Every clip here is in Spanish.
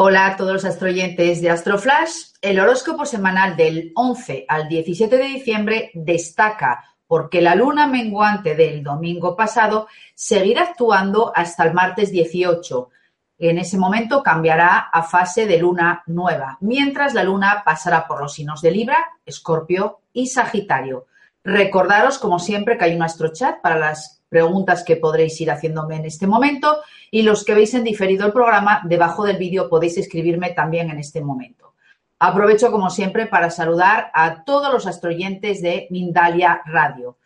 Hola a todos los astroyentes de Astroflash. El horóscopo semanal del 11 al 17 de diciembre destaca porque la luna menguante del domingo pasado seguirá actuando hasta el martes 18. En ese momento cambiará a fase de luna nueva, mientras la luna pasará por los signos de Libra, Escorpio y Sagitario. Recordaros, como siempre, que hay un astrochat para las preguntas que podréis ir haciéndome en este momento y los que veis en diferido el programa, debajo del vídeo podéis escribirme también en este momento. Aprovecho, como siempre, para saludar a todos los astroyentes de Mindalia Radio.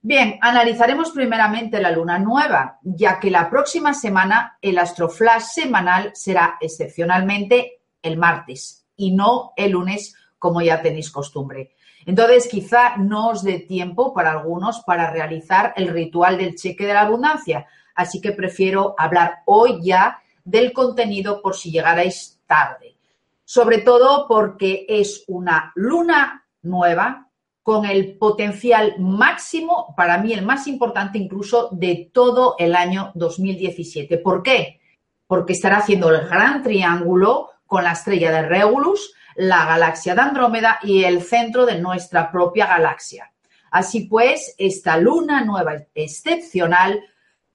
Bien, analizaremos primeramente la luna nueva, ya que la próxima semana el astroflash semanal será excepcionalmente el martes y no el lunes, como ya tenéis costumbre. Entonces, quizá no os dé tiempo para algunos para realizar el ritual del cheque de la abundancia, así que prefiero hablar hoy ya del contenido por si llegarais tarde. Sobre todo porque es una luna nueva con el potencial máximo, para mí el más importante incluso, de todo el año 2017. ¿Por qué? Porque estará haciendo el gran triángulo con la estrella de Regulus, la galaxia de Andrómeda y el centro de nuestra propia galaxia. Así pues, esta luna nueva excepcional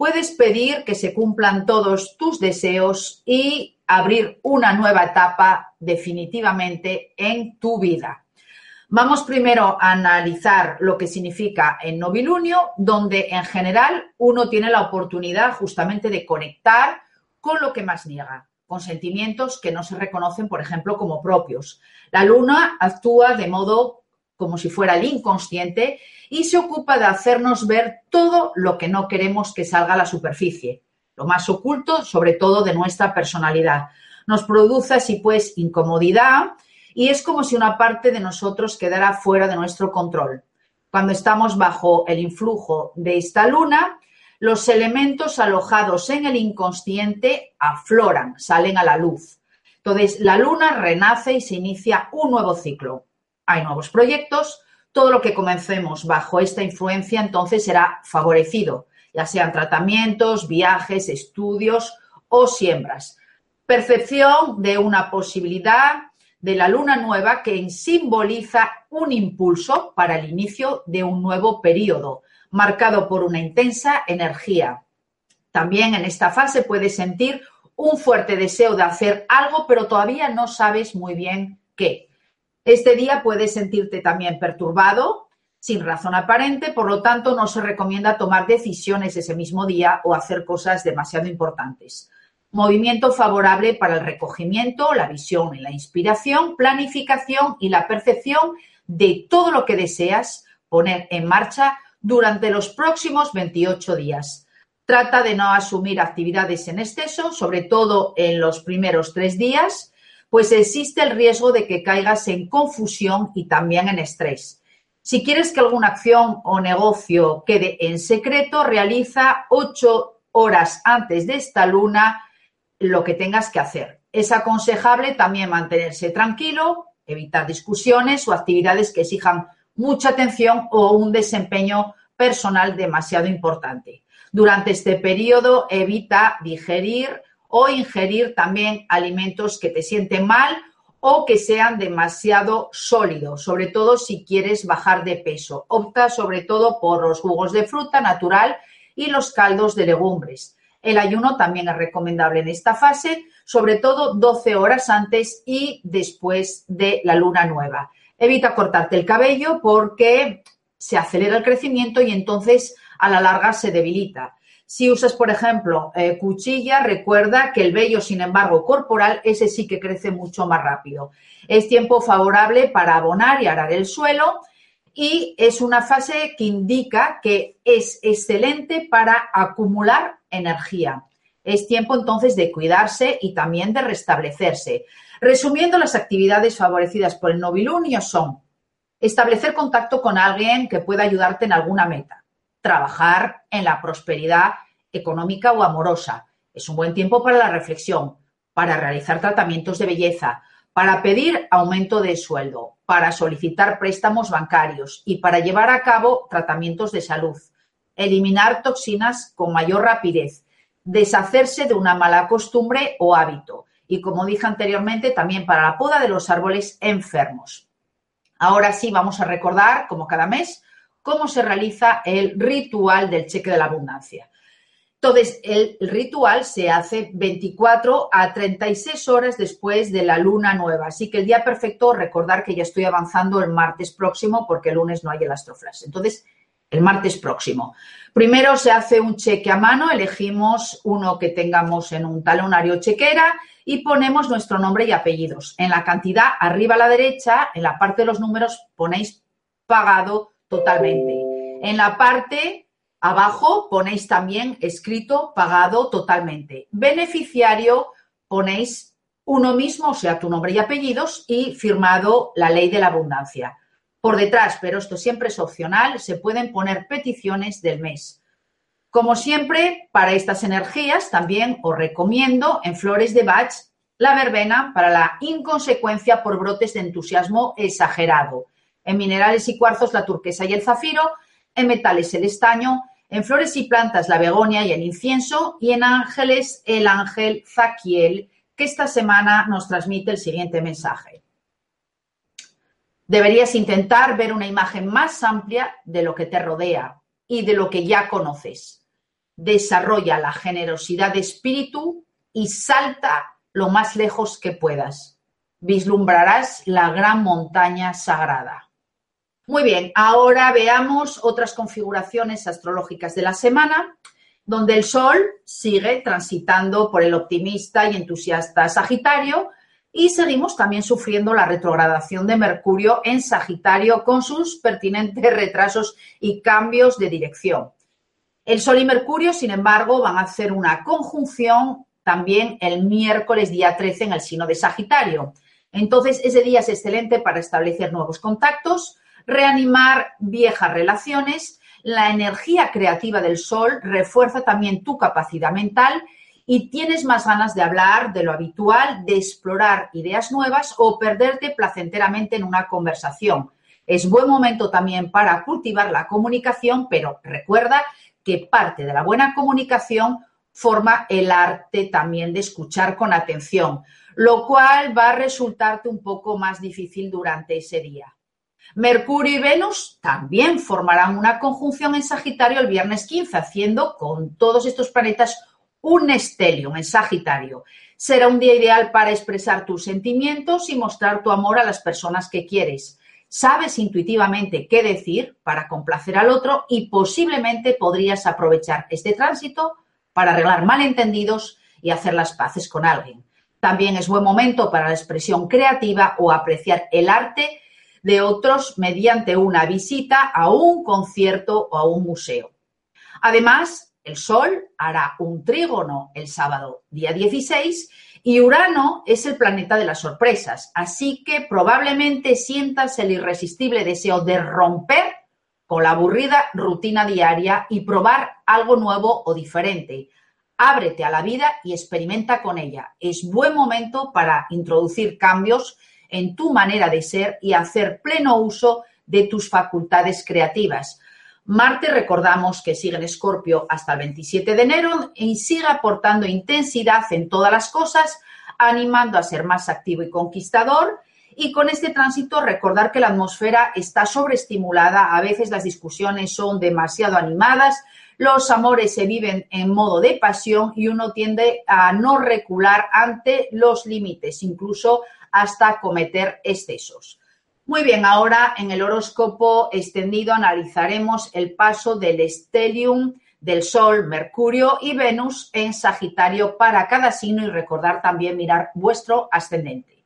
puedes pedir que se cumplan todos tus deseos y abrir una nueva etapa definitivamente en tu vida. Vamos primero a analizar lo que significa el novilunio, donde en general uno tiene la oportunidad justamente de conectar con lo que más niega, con sentimientos que no se reconocen, por ejemplo, como propios. La luna actúa de modo como si fuera el inconsciente y se ocupa de hacernos ver todo lo que no queremos que salga a la superficie, lo más oculto, sobre todo de nuestra personalidad. Nos produce así pues incomodidad y es como si una parte de nosotros quedara fuera de nuestro control. Cuando estamos bajo el influjo de esta luna, los elementos alojados en el inconsciente afloran, salen a la luz. Entonces, la luna renace y se inicia un nuevo ciclo. Hay nuevos proyectos, todo lo que comencemos bajo esta influencia entonces será favorecido, ya sean tratamientos, viajes, estudios o siembras. Percepción de una posibilidad de la luna nueva que simboliza un impulso para el inicio de un nuevo periodo, marcado por una intensa energía. También en esta fase puedes sentir un fuerte deseo de hacer algo, pero todavía no sabes muy bien qué. Este día puedes sentirte también perturbado, sin razón aparente, por lo tanto no se recomienda tomar decisiones ese mismo día o hacer cosas demasiado importantes. Movimiento favorable para el recogimiento, la visión y la inspiración, planificación y la percepción de todo lo que deseas poner en marcha durante los próximos 28 días. Trata de no asumir actividades en exceso, sobre todo en los primeros tres días, pues existe el riesgo de que caigas en confusión y también en estrés. Si quieres que alguna acción o negocio quede en secreto, realiza ocho horas antes de esta luna lo que tengas que hacer. Es aconsejable también mantenerse tranquilo, evitar discusiones o actividades que exijan mucha atención o un desempeño personal demasiado importante. Durante este periodo evita digerir o ingerir también alimentos que te sienten mal o que sean demasiado sólidos, sobre todo si quieres bajar de peso. Opta sobre todo por los jugos de fruta natural y los caldos de legumbres. El ayuno también es recomendable en esta fase, sobre todo 12 horas antes y después de la luna nueva. Evita cortarte el cabello porque se acelera el crecimiento y entonces a la larga se debilita. Si usas, por ejemplo, eh, cuchilla, recuerda que el vello, sin embargo, corporal, ese sí que crece mucho más rápido. Es tiempo favorable para abonar y arar el suelo y es una fase que indica que es excelente para acumular energía. Es tiempo entonces de cuidarse y también de restablecerse. Resumiendo, las actividades favorecidas por el novilunio son establecer contacto con alguien que pueda ayudarte en alguna meta, trabajar en la prosperidad económica o amorosa. Es un buen tiempo para la reflexión, para realizar tratamientos de belleza, para pedir aumento de sueldo, para solicitar préstamos bancarios y para llevar a cabo tratamientos de salud, eliminar toxinas con mayor rapidez, deshacerse de una mala costumbre o hábito y, como dije anteriormente, también para la poda de los árboles enfermos. Ahora sí vamos a recordar, como cada mes, cómo se realiza el ritual del cheque de la abundancia. Entonces, el ritual se hace 24 a 36 horas después de la luna nueva. Así que el día perfecto, recordar que ya estoy avanzando el martes próximo porque el lunes no hay el astroflash. Entonces, el martes próximo. Primero se hace un cheque a mano, elegimos uno que tengamos en un talonario chequera y ponemos nuestro nombre y apellidos. En la cantidad arriba a la derecha, en la parte de los números, ponéis pagado totalmente. En la parte Abajo ponéis también escrito pagado totalmente. Beneficiario ponéis uno mismo, o sea, tu nombre y apellidos y firmado la ley de la abundancia. Por detrás, pero esto siempre es opcional, se pueden poner peticiones del mes. Como siempre, para estas energías también os recomiendo en flores de Bach la verbena para la inconsecuencia por brotes de entusiasmo exagerado. En minerales y cuarzos la turquesa y el zafiro, en metales el estaño, en flores y plantas, la begonia y el incienso. Y en ángeles, el ángel Zaquiel, que esta semana nos transmite el siguiente mensaje. Deberías intentar ver una imagen más amplia de lo que te rodea y de lo que ya conoces. Desarrolla la generosidad de espíritu y salta lo más lejos que puedas. Vislumbrarás la gran montaña sagrada. Muy bien, ahora veamos otras configuraciones astrológicas de la semana, donde el Sol sigue transitando por el optimista y entusiasta Sagitario y seguimos también sufriendo la retrogradación de Mercurio en Sagitario con sus pertinentes retrasos y cambios de dirección. El Sol y Mercurio, sin embargo, van a hacer una conjunción también el miércoles día 13 en el signo de Sagitario. Entonces, ese día es excelente para establecer nuevos contactos, reanimar viejas relaciones, la energía creativa del sol refuerza también tu capacidad mental y tienes más ganas de hablar de lo habitual, de explorar ideas nuevas o perderte placenteramente en una conversación. Es buen momento también para cultivar la comunicación, pero recuerda que parte de la buena comunicación forma el arte también de escuchar con atención, lo cual va a resultarte un poco más difícil durante ese día. Mercurio y Venus también formarán una conjunción en Sagitario el viernes 15, haciendo con todos estos planetas un estelium en Sagitario. Será un día ideal para expresar tus sentimientos y mostrar tu amor a las personas que quieres. Sabes intuitivamente qué decir para complacer al otro y posiblemente podrías aprovechar este tránsito para arreglar malentendidos y hacer las paces con alguien. También es buen momento para la expresión creativa o apreciar el arte de otros mediante una visita a un concierto o a un museo. Además, el Sol hará un trígono el sábado día 16 y Urano es el planeta de las sorpresas, así que probablemente sientas el irresistible deseo de romper con la aburrida rutina diaria y probar algo nuevo o diferente. Ábrete a la vida y experimenta con ella. Es buen momento para introducir cambios en tu manera de ser y hacer pleno uso de tus facultades creativas. Marte recordamos que sigue en Escorpio hasta el 27 de enero y sigue aportando intensidad en todas las cosas, animando a ser más activo y conquistador. Y con este tránsito recordar que la atmósfera está sobreestimulada, a veces las discusiones son demasiado animadas, los amores se viven en modo de pasión y uno tiende a no recular ante los límites, incluso hasta cometer excesos. Muy bien, ahora en el horóscopo extendido analizaremos el paso del estelium del Sol, Mercurio y Venus en Sagitario para cada signo y recordar también mirar vuestro ascendente.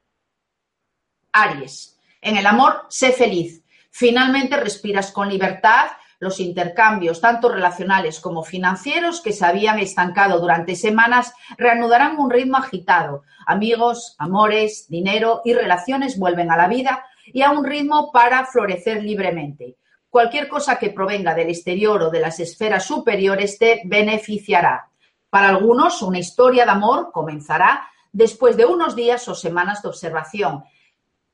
Aries, en el amor, sé feliz. Finalmente respiras con libertad, los intercambios, tanto relacionales como financieros, que se habían estancado durante semanas, reanudarán un ritmo agitado. Amigos, amores, dinero y relaciones vuelven a la vida y a un ritmo para florecer libremente. Cualquier cosa que provenga del exterior o de las esferas superiores te beneficiará. Para algunos, una historia de amor comenzará después de unos días o semanas de observación.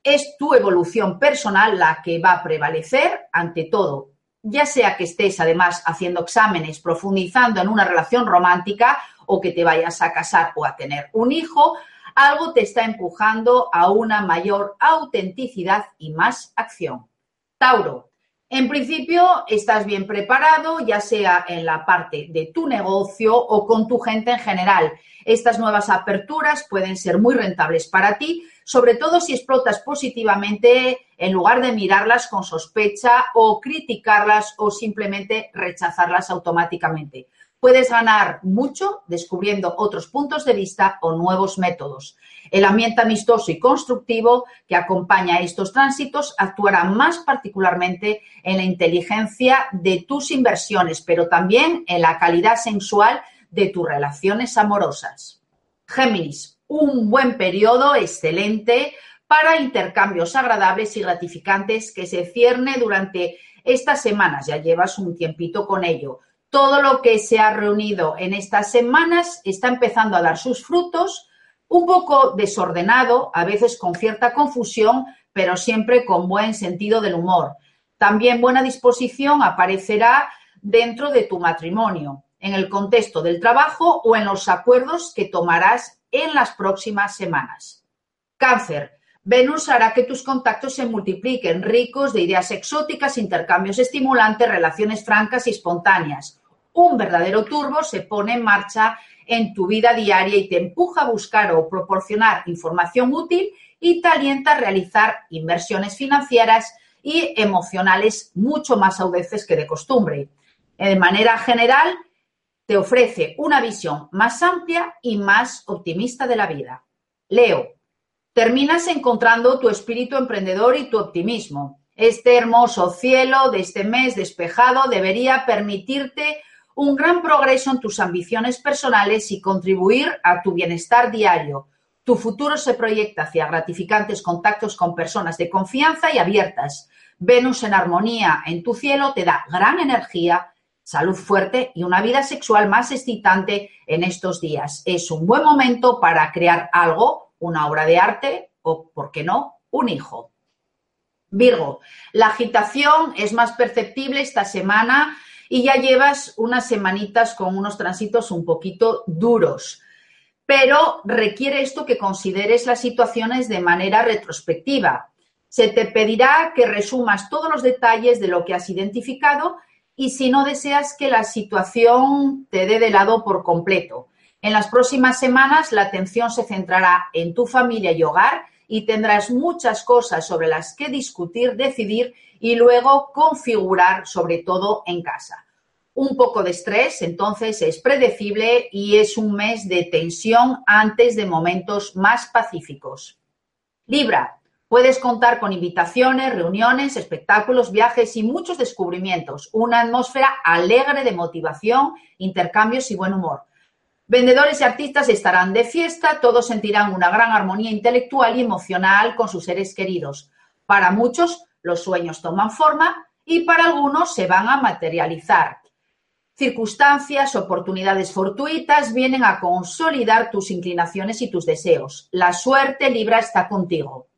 Es tu evolución personal la que va a prevalecer ante todo ya sea que estés además haciendo exámenes, profundizando en una relación romántica o que te vayas a casar o a tener un hijo, algo te está empujando a una mayor autenticidad y más acción. Tauro, en principio estás bien preparado, ya sea en la parte de tu negocio o con tu gente en general. Estas nuevas aperturas pueden ser muy rentables para ti, sobre todo si explotas positivamente en lugar de mirarlas con sospecha o criticarlas o simplemente rechazarlas automáticamente. Puedes ganar mucho descubriendo otros puntos de vista o nuevos métodos. El ambiente amistoso y constructivo que acompaña estos tránsitos actuará más particularmente en la inteligencia de tus inversiones, pero también en la calidad sensual de tus relaciones amorosas. Géminis, un buen periodo excelente para intercambios agradables y gratificantes que se cierne durante estas semanas. Ya llevas un tiempito con ello. Todo lo que se ha reunido en estas semanas está empezando a dar sus frutos, un poco desordenado, a veces con cierta confusión, pero siempre con buen sentido del humor. También buena disposición aparecerá dentro de tu matrimonio, en el contexto del trabajo o en los acuerdos que tomarás en las próximas semanas. Cáncer. Venus hará que tus contactos se multipliquen, ricos de ideas exóticas, intercambios estimulantes, relaciones francas y espontáneas. Un verdadero turbo se pone en marcha en tu vida diaria y te empuja a buscar o proporcionar información útil y te alienta a realizar inversiones financieras y emocionales mucho más audaces que de costumbre. De manera general, te ofrece una visión más amplia y más optimista de la vida. Leo, terminas encontrando tu espíritu emprendedor y tu optimismo. Este hermoso cielo de este mes despejado debería permitirte un gran progreso en tus ambiciones personales y contribuir a tu bienestar diario. Tu futuro se proyecta hacia gratificantes contactos con personas de confianza y abiertas. Venus en armonía en tu cielo te da gran energía, salud fuerte y una vida sexual más excitante en estos días. Es un buen momento para crear algo una obra de arte o, ¿por qué no?, un hijo. Virgo, la agitación es más perceptible esta semana y ya llevas unas semanitas con unos tránsitos un poquito duros, pero requiere esto que consideres las situaciones de manera retrospectiva. Se te pedirá que resumas todos los detalles de lo que has identificado y si no deseas que la situación te dé de lado por completo. En las próximas semanas la atención se centrará en tu familia y hogar y tendrás muchas cosas sobre las que discutir, decidir y luego configurar, sobre todo en casa. Un poco de estrés, entonces, es predecible y es un mes de tensión antes de momentos más pacíficos. Libra, puedes contar con invitaciones, reuniones, espectáculos, viajes y muchos descubrimientos. Una atmósfera alegre de motivación, intercambios y buen humor. Vendedores y artistas estarán de fiesta, todos sentirán una gran armonía intelectual y emocional con sus seres queridos. Para muchos, los sueños toman forma y para algunos se van a materializar. Circunstancias, oportunidades fortuitas vienen a consolidar tus inclinaciones y tus deseos. La suerte Libra está contigo.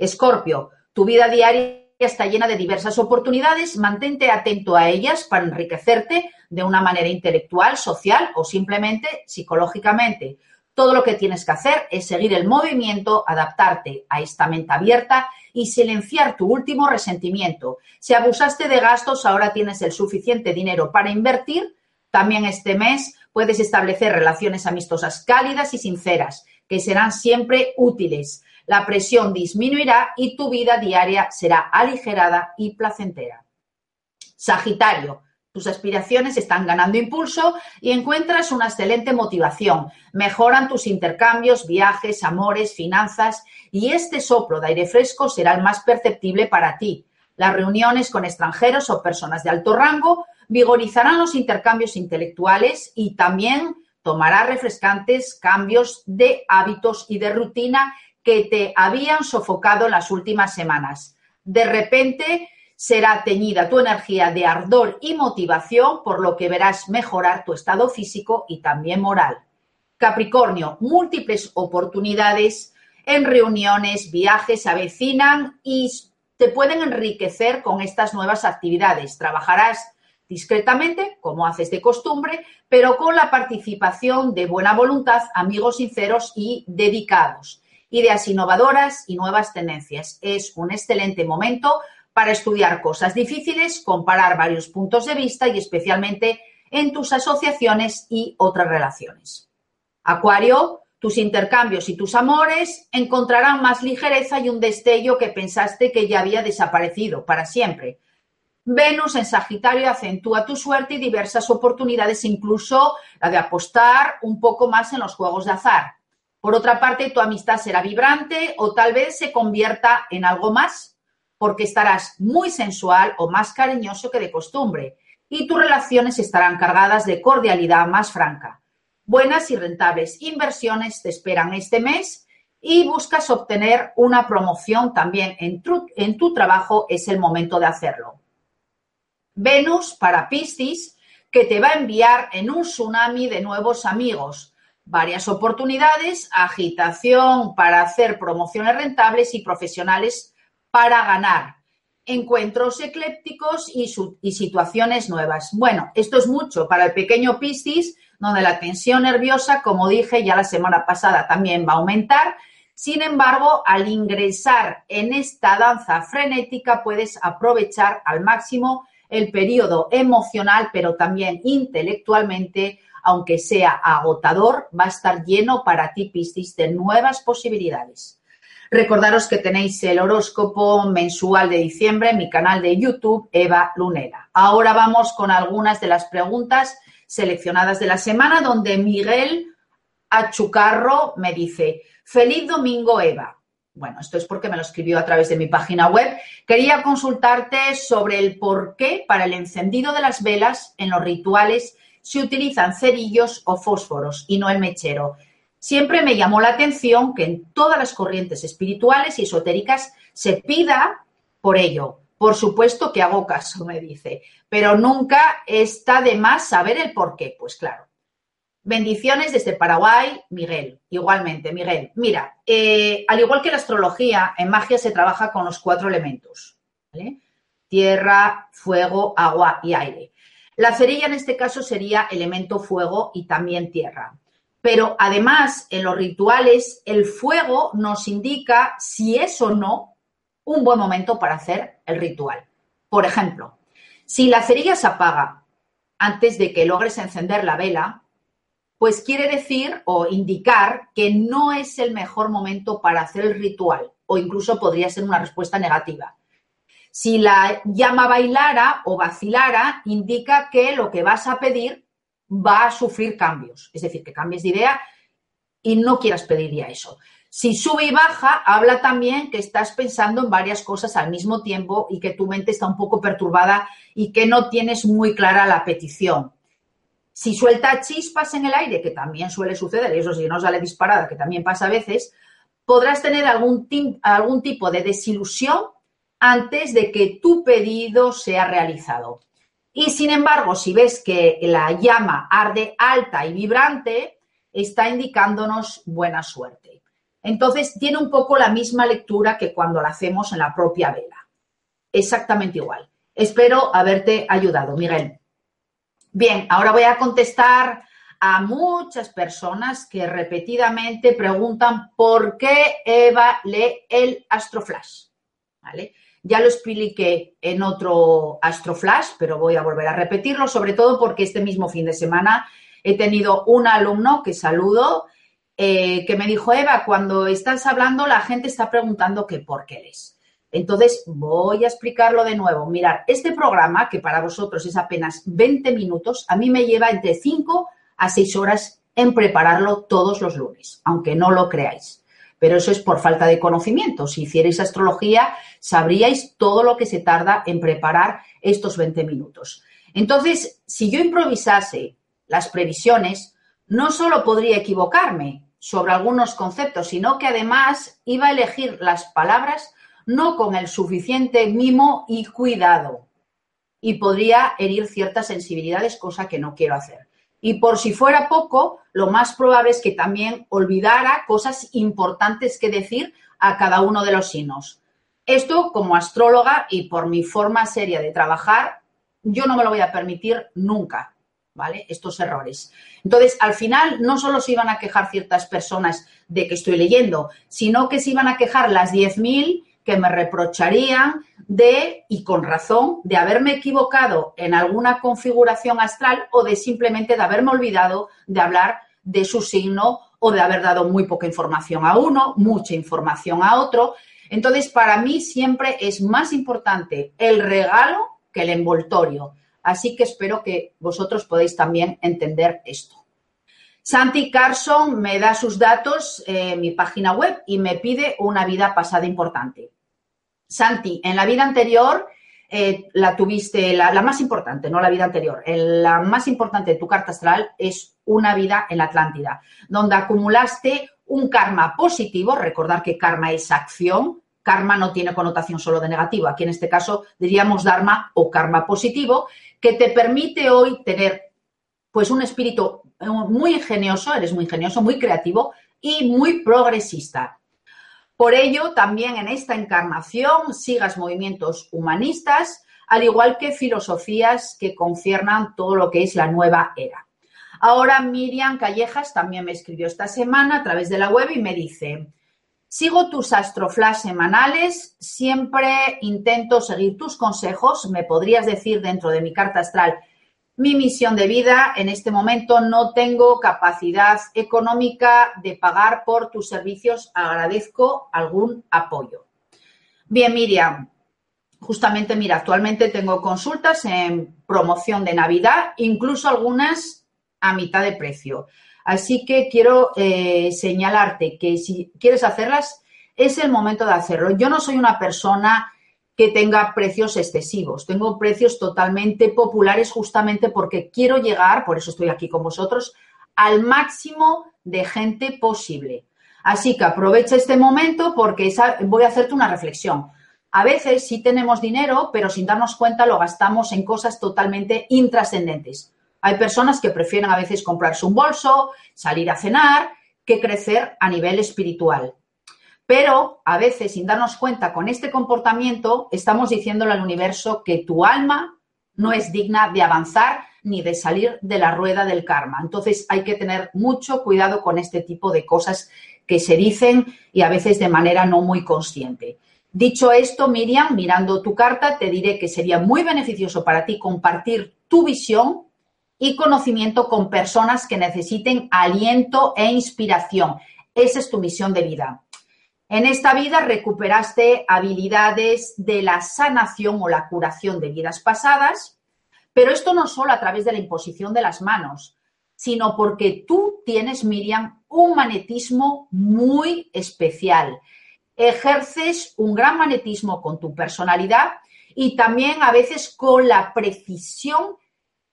Escorpio, tu vida diaria está llena de diversas oportunidades, mantente atento a ellas para enriquecerte de una manera intelectual, social o simplemente psicológicamente. Todo lo que tienes que hacer es seguir el movimiento, adaptarte a esta mente abierta y silenciar tu último resentimiento. Si abusaste de gastos, ahora tienes el suficiente dinero para invertir También este mes puedes establecer relaciones amistosas cálidas y sinceras, que serán siempre útiles. La presión disminuirá y tu vida diaria será aligerada y placentera. Sagitario, tus aspiraciones están ganando impulso y encuentras una excelente motivación. Mejoran tus intercambios, viajes, amores, finanzas y este soplo de aire fresco será el más perceptible para ti. Las reuniones con extranjeros o personas de alto rango vigorizarán los intercambios intelectuales y también tomará refrescantes cambios de hábitos y de rutina que te habían sofocado las últimas semanas. De repente será teñida tu energía de ardor y motivación, por lo que verás mejorar tu estado físico y también moral. Capricornio, múltiples oportunidades en reuniones, viajes se avecinan y te pueden enriquecer con estas nuevas actividades. Trabajarás discretamente, como haces de costumbre, pero con la participación de buena voluntad, amigos sinceros y dedicados. Ideas innovadoras y nuevas tendencias. Es un excelente momento para estudiar cosas difíciles, comparar varios puntos de vista y especialmente en tus asociaciones y otras relaciones. Acuario, tus intercambios y tus amores encontrarán más ligereza y un destello que pensaste que ya había desaparecido para siempre. Venus en Sagitario acentúa tu suerte y diversas oportunidades, incluso la de apostar un poco más en los juegos de azar. Por otra parte, tu amistad será vibrante o tal vez se convierta en algo más, porque estarás muy sensual o más cariñoso que de costumbre, y tus relaciones estarán cargadas de cordialidad más franca. Buenas y rentables inversiones te esperan este mes y buscas obtener una promoción también en tu, trabajo, es el momento de hacerlo. Venus para Piscis, que te va a enviar en un tsunami de nuevos amigos, varias oportunidades, agitación para hacer promociones rentables y profesionales para ganar, encuentros eclépticos y, situaciones nuevas. Bueno, esto es mucho para el pequeño Piscis donde la tensión nerviosa, como dije ya la semana pasada, también va a aumentar. Sin embargo, al ingresar en esta danza frenética, puedes aprovechar al máximo el periodo emocional, pero también intelectualmente, aunque sea agotador, va a estar lleno para ti, Piscis, de nuevas posibilidades. Recordaros que tenéis el horóscopo mensual de diciembre en mi canal de YouTube, Eva Lunera. Ahora vamos con algunas de las preguntas seleccionadas de la semana, donde Miguel Achucarro me dice, feliz domingo Eva. Bueno, esto es porque me lo escribió a través de mi página web. Quería consultarte sobre el por qué para el encendido de las velas en los rituales se utilizan cerillos o fósforos y no el mechero. Siempre me llamó la atención que en todas las corrientes espirituales y esotéricas se pida por ello. Por supuesto que hago caso, me dice, pero nunca está de más saber el por qué. Pues claro. Bendiciones desde Paraguay, Miguel. Igualmente, Miguel. Mira, eh, al igual que la astrología, en magia se trabaja con los cuatro elementos. Tierra, fuego, agua y aire. La cerilla en este caso sería elemento fuego y también tierra. Pero además, en los rituales, el fuego nos indica si es o no un buen momento para hacer el ritual. Por ejemplo, si la cerilla se apaga antes de que logres encender la vela, pues quiere decir o indicar que no es el mejor momento para hacer el ritual o incluso podría ser una respuesta negativa. Si la llama bailara o vacilara, indica que lo que vas a pedir va a sufrir cambios, es decir, que cambies de idea y no quieras pedir ya eso. Si sube y baja, habla también que estás pensando en varias cosas al mismo tiempo y que tu mente está un poco perturbada y que no tienes muy clara la petición. Si suelta chispas en el aire, que también suele suceder, y eso sí, no sale disparada, que también pasa a veces, podrás tener algún, algún tipo de desilusión antes de que tu pedido sea realizado. Y sin embargo, si ves que la llama arde alta y vibrante, está indicándonos buena suerte. Entonces, tiene un poco la misma lectura que cuando la hacemos en la propia vela. Exactamente igual. Espero haberte ayudado, Miguel. Bien, ahora voy a contestar a muchas personas que repetidamente preguntan por qué Eva lee el Astroflash. ¿Vale? Ya lo expliqué en otro Astroflash, pero voy a volver a repetirlo, sobre todo porque este mismo fin de semana he tenido un alumno que saludo, eh, que me dijo, Eva, cuando estás hablando la gente está preguntando que por qué eres. Entonces, voy a explicarlo de nuevo. Mirar, este programa, que para vosotros es apenas 20 minutos, a mí me lleva entre 5 a 6 horas en prepararlo todos los lunes, aunque no lo creáis. Pero eso es por falta de conocimiento. Si hicierais astrología, sabríais todo lo que se tarda en preparar estos 20 minutos. Entonces, si yo improvisase las previsiones, no solo podría equivocarme sobre algunos conceptos, sino que además iba a elegir las palabras no con el suficiente mimo y cuidado. Y podría herir ciertas sensibilidades, cosa que no quiero hacer. Y por si fuera poco, lo más probable es que también olvidara cosas importantes que decir a cada uno de los signos. Esto, como astróloga y por mi forma seria de trabajar, yo no me lo voy a permitir nunca, ¿vale? Estos errores. Entonces, al final, no solo se iban a quejar ciertas personas de que estoy leyendo, sino que se iban a quejar las 10.000 que me reprocharían de, y con razón, de haberme equivocado en alguna configuración astral o de simplemente de haberme olvidado de hablar de su signo o de haber dado muy poca información a uno, mucha información a otro. Entonces, para mí siempre es más importante el regalo que el envoltorio. Así que espero que vosotros podáis también entender esto. Santi Carson me da sus datos en mi página web y me pide una vida pasada importante. Santi, en la vida anterior eh, la tuviste, la, más importante, no la vida anterior, la más importante de tu carta astral es una vida en la Atlántida, donde acumulaste un karma positivo, recordar que karma es acción, karma no tiene connotación solo de negativo, aquí en este caso diríamos dharma o karma positivo, que te permite hoy tener pues un espíritu muy ingenioso, eres muy ingenioso, muy creativo y muy progresista. Por ello, también en esta encarnación sigas movimientos humanistas, al igual que filosofías que conciernan todo lo que es la nueva era. Ahora Miriam Callejas también me escribió esta semana a través de la web y me dice, sigo tus astroflash semanales, siempre intento seguir tus consejos, me podrías decir dentro de mi carta astral mi misión de vida. En este momento no tengo capacidad económica de pagar por tus servicios. Agradezco algún apoyo. Bien, Miriam. Justamente, mira, actualmente tengo consultas en promoción de Navidad, incluso algunas a mitad de precio. Así que quiero eh, señalarte que si quieres hacerlas, es el momento de hacerlo. Yo no soy una persona que tenga precios excesivos. Tengo precios totalmente populares justamente porque quiero llegar, por eso estoy aquí con vosotros, al máximo de gente posible. Así que aprovecha este momento porque voy a hacerte una reflexión. A veces sí tenemos dinero, pero sin darnos cuenta lo gastamos en cosas totalmente intrascendentes. Hay personas que prefieren a veces comprarse un bolso, salir a cenar, que crecer a nivel espiritual. Pero a veces, sin darnos cuenta, con este comportamiento estamos diciéndole al universo que tu alma no es digna de avanzar ni de salir de la rueda del karma. Entonces hay que tener mucho cuidado con este tipo de cosas que se dicen y a veces de manera no muy consciente. Dicho esto, Miriam, mirando tu carta, te diré que sería muy beneficioso para ti compartir tu visión y conocimiento con personas que necesiten aliento e inspiración. Esa es tu misión de vida. En esta vida recuperaste habilidades de la sanación o la curación de vidas pasadas, pero esto no solo a través de la imposición de las manos, sino porque tú tienes, Miriam, un magnetismo muy especial. Ejerces un gran magnetismo con tu personalidad y también a veces con la precisión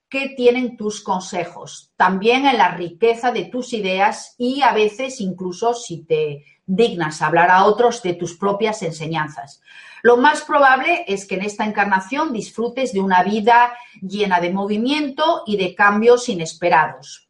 que tienen tus consejos, también en la riqueza de tus ideas y a veces incluso si te dignas hablar a otros de tus propias enseñanzas. Lo más probable es que en esta encarnación disfrutes de una vida llena de movimiento y de cambios inesperados.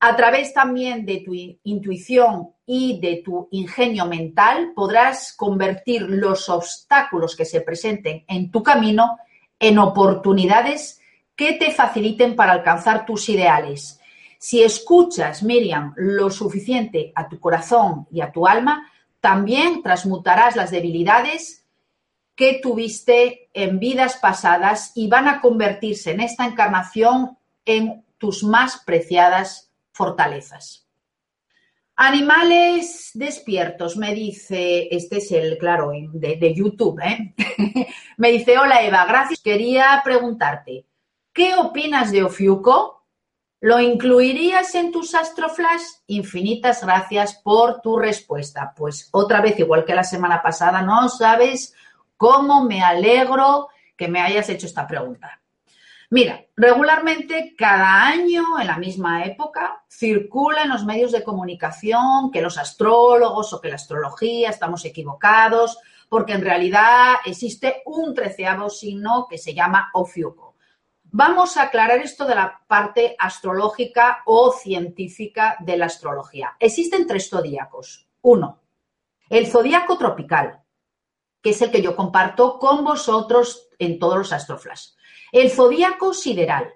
A través también de tu intuición y de tu ingenio mental podrás convertir los obstáculos que se presenten en tu camino en oportunidades que te faciliten para alcanzar tus ideales si escuchas, Miriam, lo suficiente a tu corazón y a tu alma, también transmutarás las debilidades que tuviste en vidas pasadas y van a convertirse en esta encarnación en tus más preciadas fortalezas. Animales despiertos, me dice, este es el, claro, de, YouTube, ¿eh? me dice, hola Eva, gracias. Quería preguntarte, ¿qué opinas de Ofiuco? ¿Lo incluirías en tus astroflash? Infinitas gracias por tu respuesta. Pues otra vez, igual que la semana pasada, no sabes cómo me alegro que me hayas hecho esta pregunta. Mira, regularmente cada año, en la misma época, circula en los medios de comunicación que los astrólogos o que la astrología estamos equivocados, porque en realidad existe un treceavo signo que se llama Ofiuco. Vamos a aclarar esto de la parte astrológica o científica de la astrología. Existen tres zodíacos. Uno, el zodíaco tropical, que es el que yo comparto con vosotros en todos los astroflash. El zodíaco sideral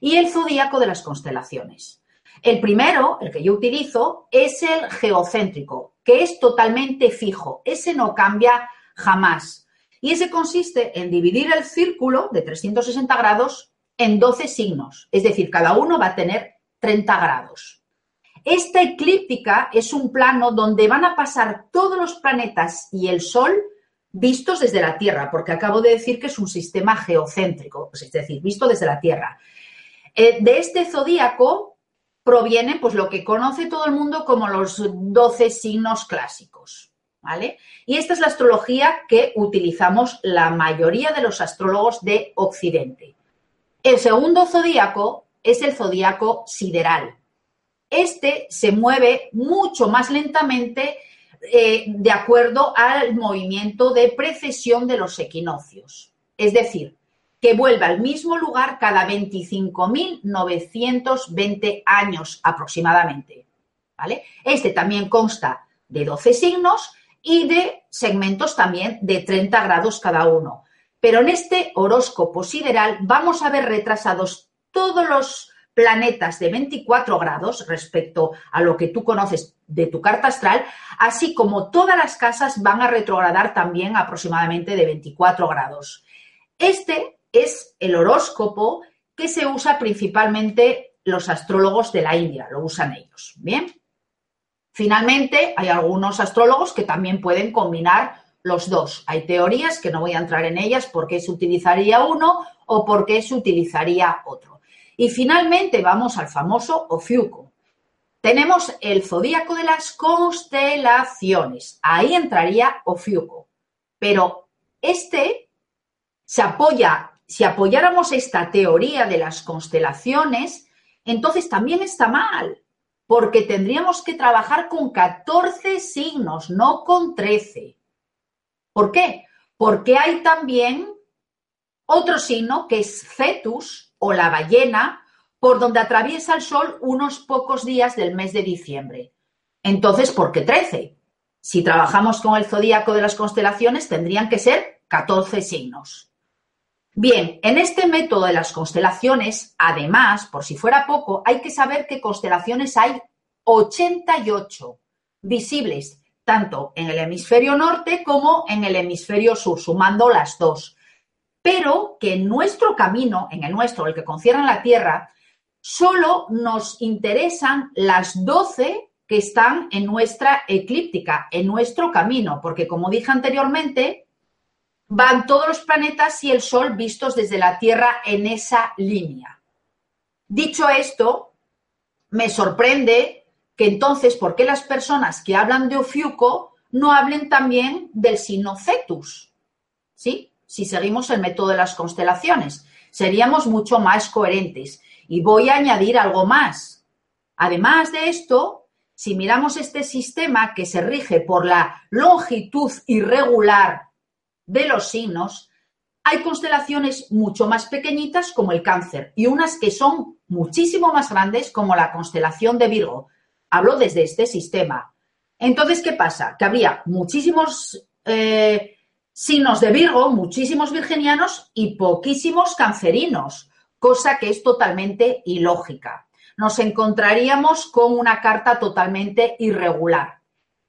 y el zodíaco de las constelaciones. El primero, el que yo utilizo, es el geocéntrico, que es totalmente fijo. Ese no cambia jamás. Y ese consiste en dividir el círculo de 360 grados en 12 signos, es decir, cada uno va a tener 30 grados. Esta eclíptica es un plano donde van a pasar todos los planetas y el Sol vistos desde la Tierra, porque acabo de decir que es un sistema geocéntrico, es decir, visto desde la Tierra. Eh, de este zodíaco proviene pues, lo que conoce todo el mundo como los 12 signos clásicos. Y esta es la astrología que utilizamos la mayoría de los astrólogos de Occidente. El segundo zodíaco es el zodíaco sideral. Este se mueve mucho más lentamente eh, de acuerdo al movimiento de precesión de los equinoccios. Es decir, que vuelve al mismo lugar cada 25.920 años aproximadamente. Este también consta de 12 signos y de segmentos también de 30 grados cada uno. Pero en este horóscopo sideral vamos a ver retrasados todos los planetas de 24 grados respecto a lo que tú conoces de tu carta astral, así como todas las casas van a retrogradar también aproximadamente de 24 grados. Este es el horóscopo que se usa principalmente los astrólogos de la India, lo usan ellos. Bien. Finalmente, hay algunos astrólogos que también pueden combinar los dos. Hay teorías que no voy a entrar en ellas por qué se utilizaría uno o por qué se utilizaría otro. Y finalmente vamos al famoso Ofiuco. Tenemos el zodíaco de las constelaciones. Ahí entraría Ofiuco. Pero este se apoya, si apoyáramos esta teoría de las constelaciones, entonces también está mal, porque tendríamos que trabajar con 14 signos, no con 13. ¿Por qué? Porque hay también otro signo que es Cetus o la ballena, por donde atraviesa el Sol unos pocos días del mes de diciembre. Entonces, ¿por qué 13? Si trabajamos con el zodíaco de las constelaciones, tendrían que ser 14 signos. Bien, en este método de las constelaciones, además, por si fuera poco, hay que saber que constelaciones hay 88 visibles, tanto en el hemisferio norte como en el hemisferio sur, sumando las dos. Pero que en nuestro camino, en el nuestro, el que concierne la Tierra, solo nos interesan las 12 que están en nuestra eclíptica, en nuestro camino, porque como dije anteriormente, van todos los planetas y el Sol vistos desde la Tierra en esa línea. Dicho esto, me sorprende que entonces, ¿por qué las personas que hablan de Ofiuco no hablen también del signo Cetus? ¿Sí? Si seguimos el método de las constelaciones, seríamos mucho más coherentes. Y voy a añadir algo más. Además de esto, si miramos este sistema que se rige por la longitud irregular de los signos, hay constelaciones mucho más pequeñitas como el cáncer y unas que son muchísimo más grandes como la constelación de Virgo. Hablo desde este sistema. Entonces, ¿qué pasa? Que habría muchísimos eh, signos de Virgo, muchísimos virginianos y poquísimos cancerinos, cosa que es totalmente ilógica. Nos encontraríamos con una carta totalmente irregular.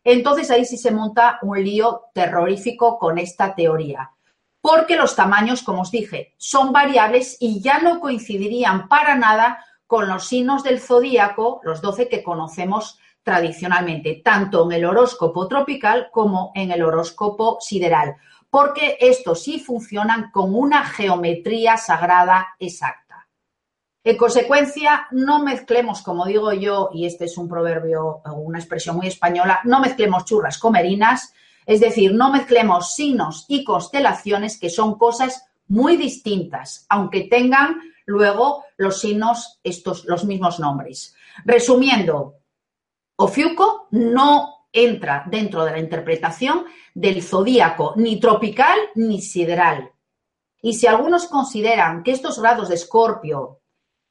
Entonces ahí sí se monta un lío terrorífico con esta teoría. porque los tamaños, como os dije, son variables y ya no coincidirían para nada con los signos del zodíaco, los 12 que conocemos tradicionalmente, tanto en el horóscopo tropical como en el horóscopo sideral, porque estos sí funcionan con una geometría sagrada exacta. En consecuencia, no mezclemos, como digo yo, y este es un proverbio una expresión muy española, no mezclemos churras con merinas, es decir, no mezclemos signos y constelaciones que son cosas muy distintas, aunque tengan luego los signos estos los mismos nombres. Resumiendo, Ofiuco no entra dentro de la interpretación del zodíaco ni tropical ni sideral. Y si algunos consideran que estos grados de Escorpio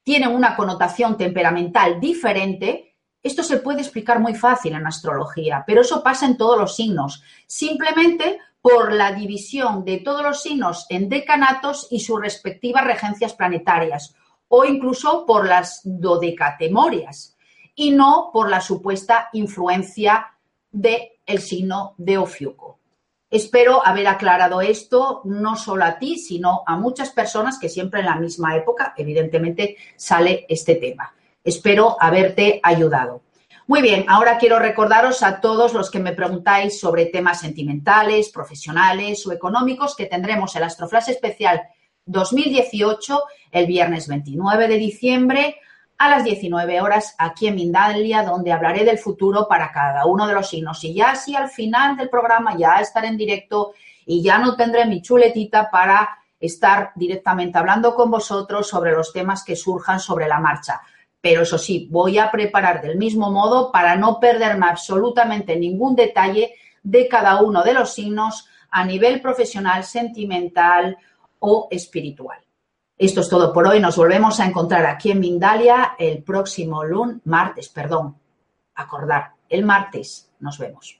tienen una connotación temperamental diferente, esto se puede explicar muy fácil en astrología, pero eso pasa en todos los signos, simplemente por la división de todos los signos en decanatos y sus respectivas regencias planetarias, o incluso por las dodecatemorias, y no por la supuesta influencia del el signo de Ofiuco. Espero haber aclarado esto no solo a ti, sino a muchas personas que siempre en la misma época, evidentemente, sale este tema. Espero haberte ayudado. Muy bien, ahora quiero recordaros a todos los que me preguntáis sobre temas sentimentales, profesionales o económicos que tendremos el Astroflash Especial 2018 el viernes 29 de diciembre a las 19 horas aquí en Mindalia, donde hablaré del futuro para cada uno de los signos. Y ya así al final del programa ya estaré en directo y ya no tendré mi chuletita para estar directamente hablando con vosotros sobre los temas que surjan sobre la marcha pero eso sí, voy a preparar del mismo modo para no perderme absolutamente ningún detalle de cada uno de los signos a nivel profesional, sentimental o espiritual. Esto es todo por hoy. Nos volvemos a encontrar aquí en Mindalia el próximo lunes, martes, perdón. Acordar, el martes nos vemos.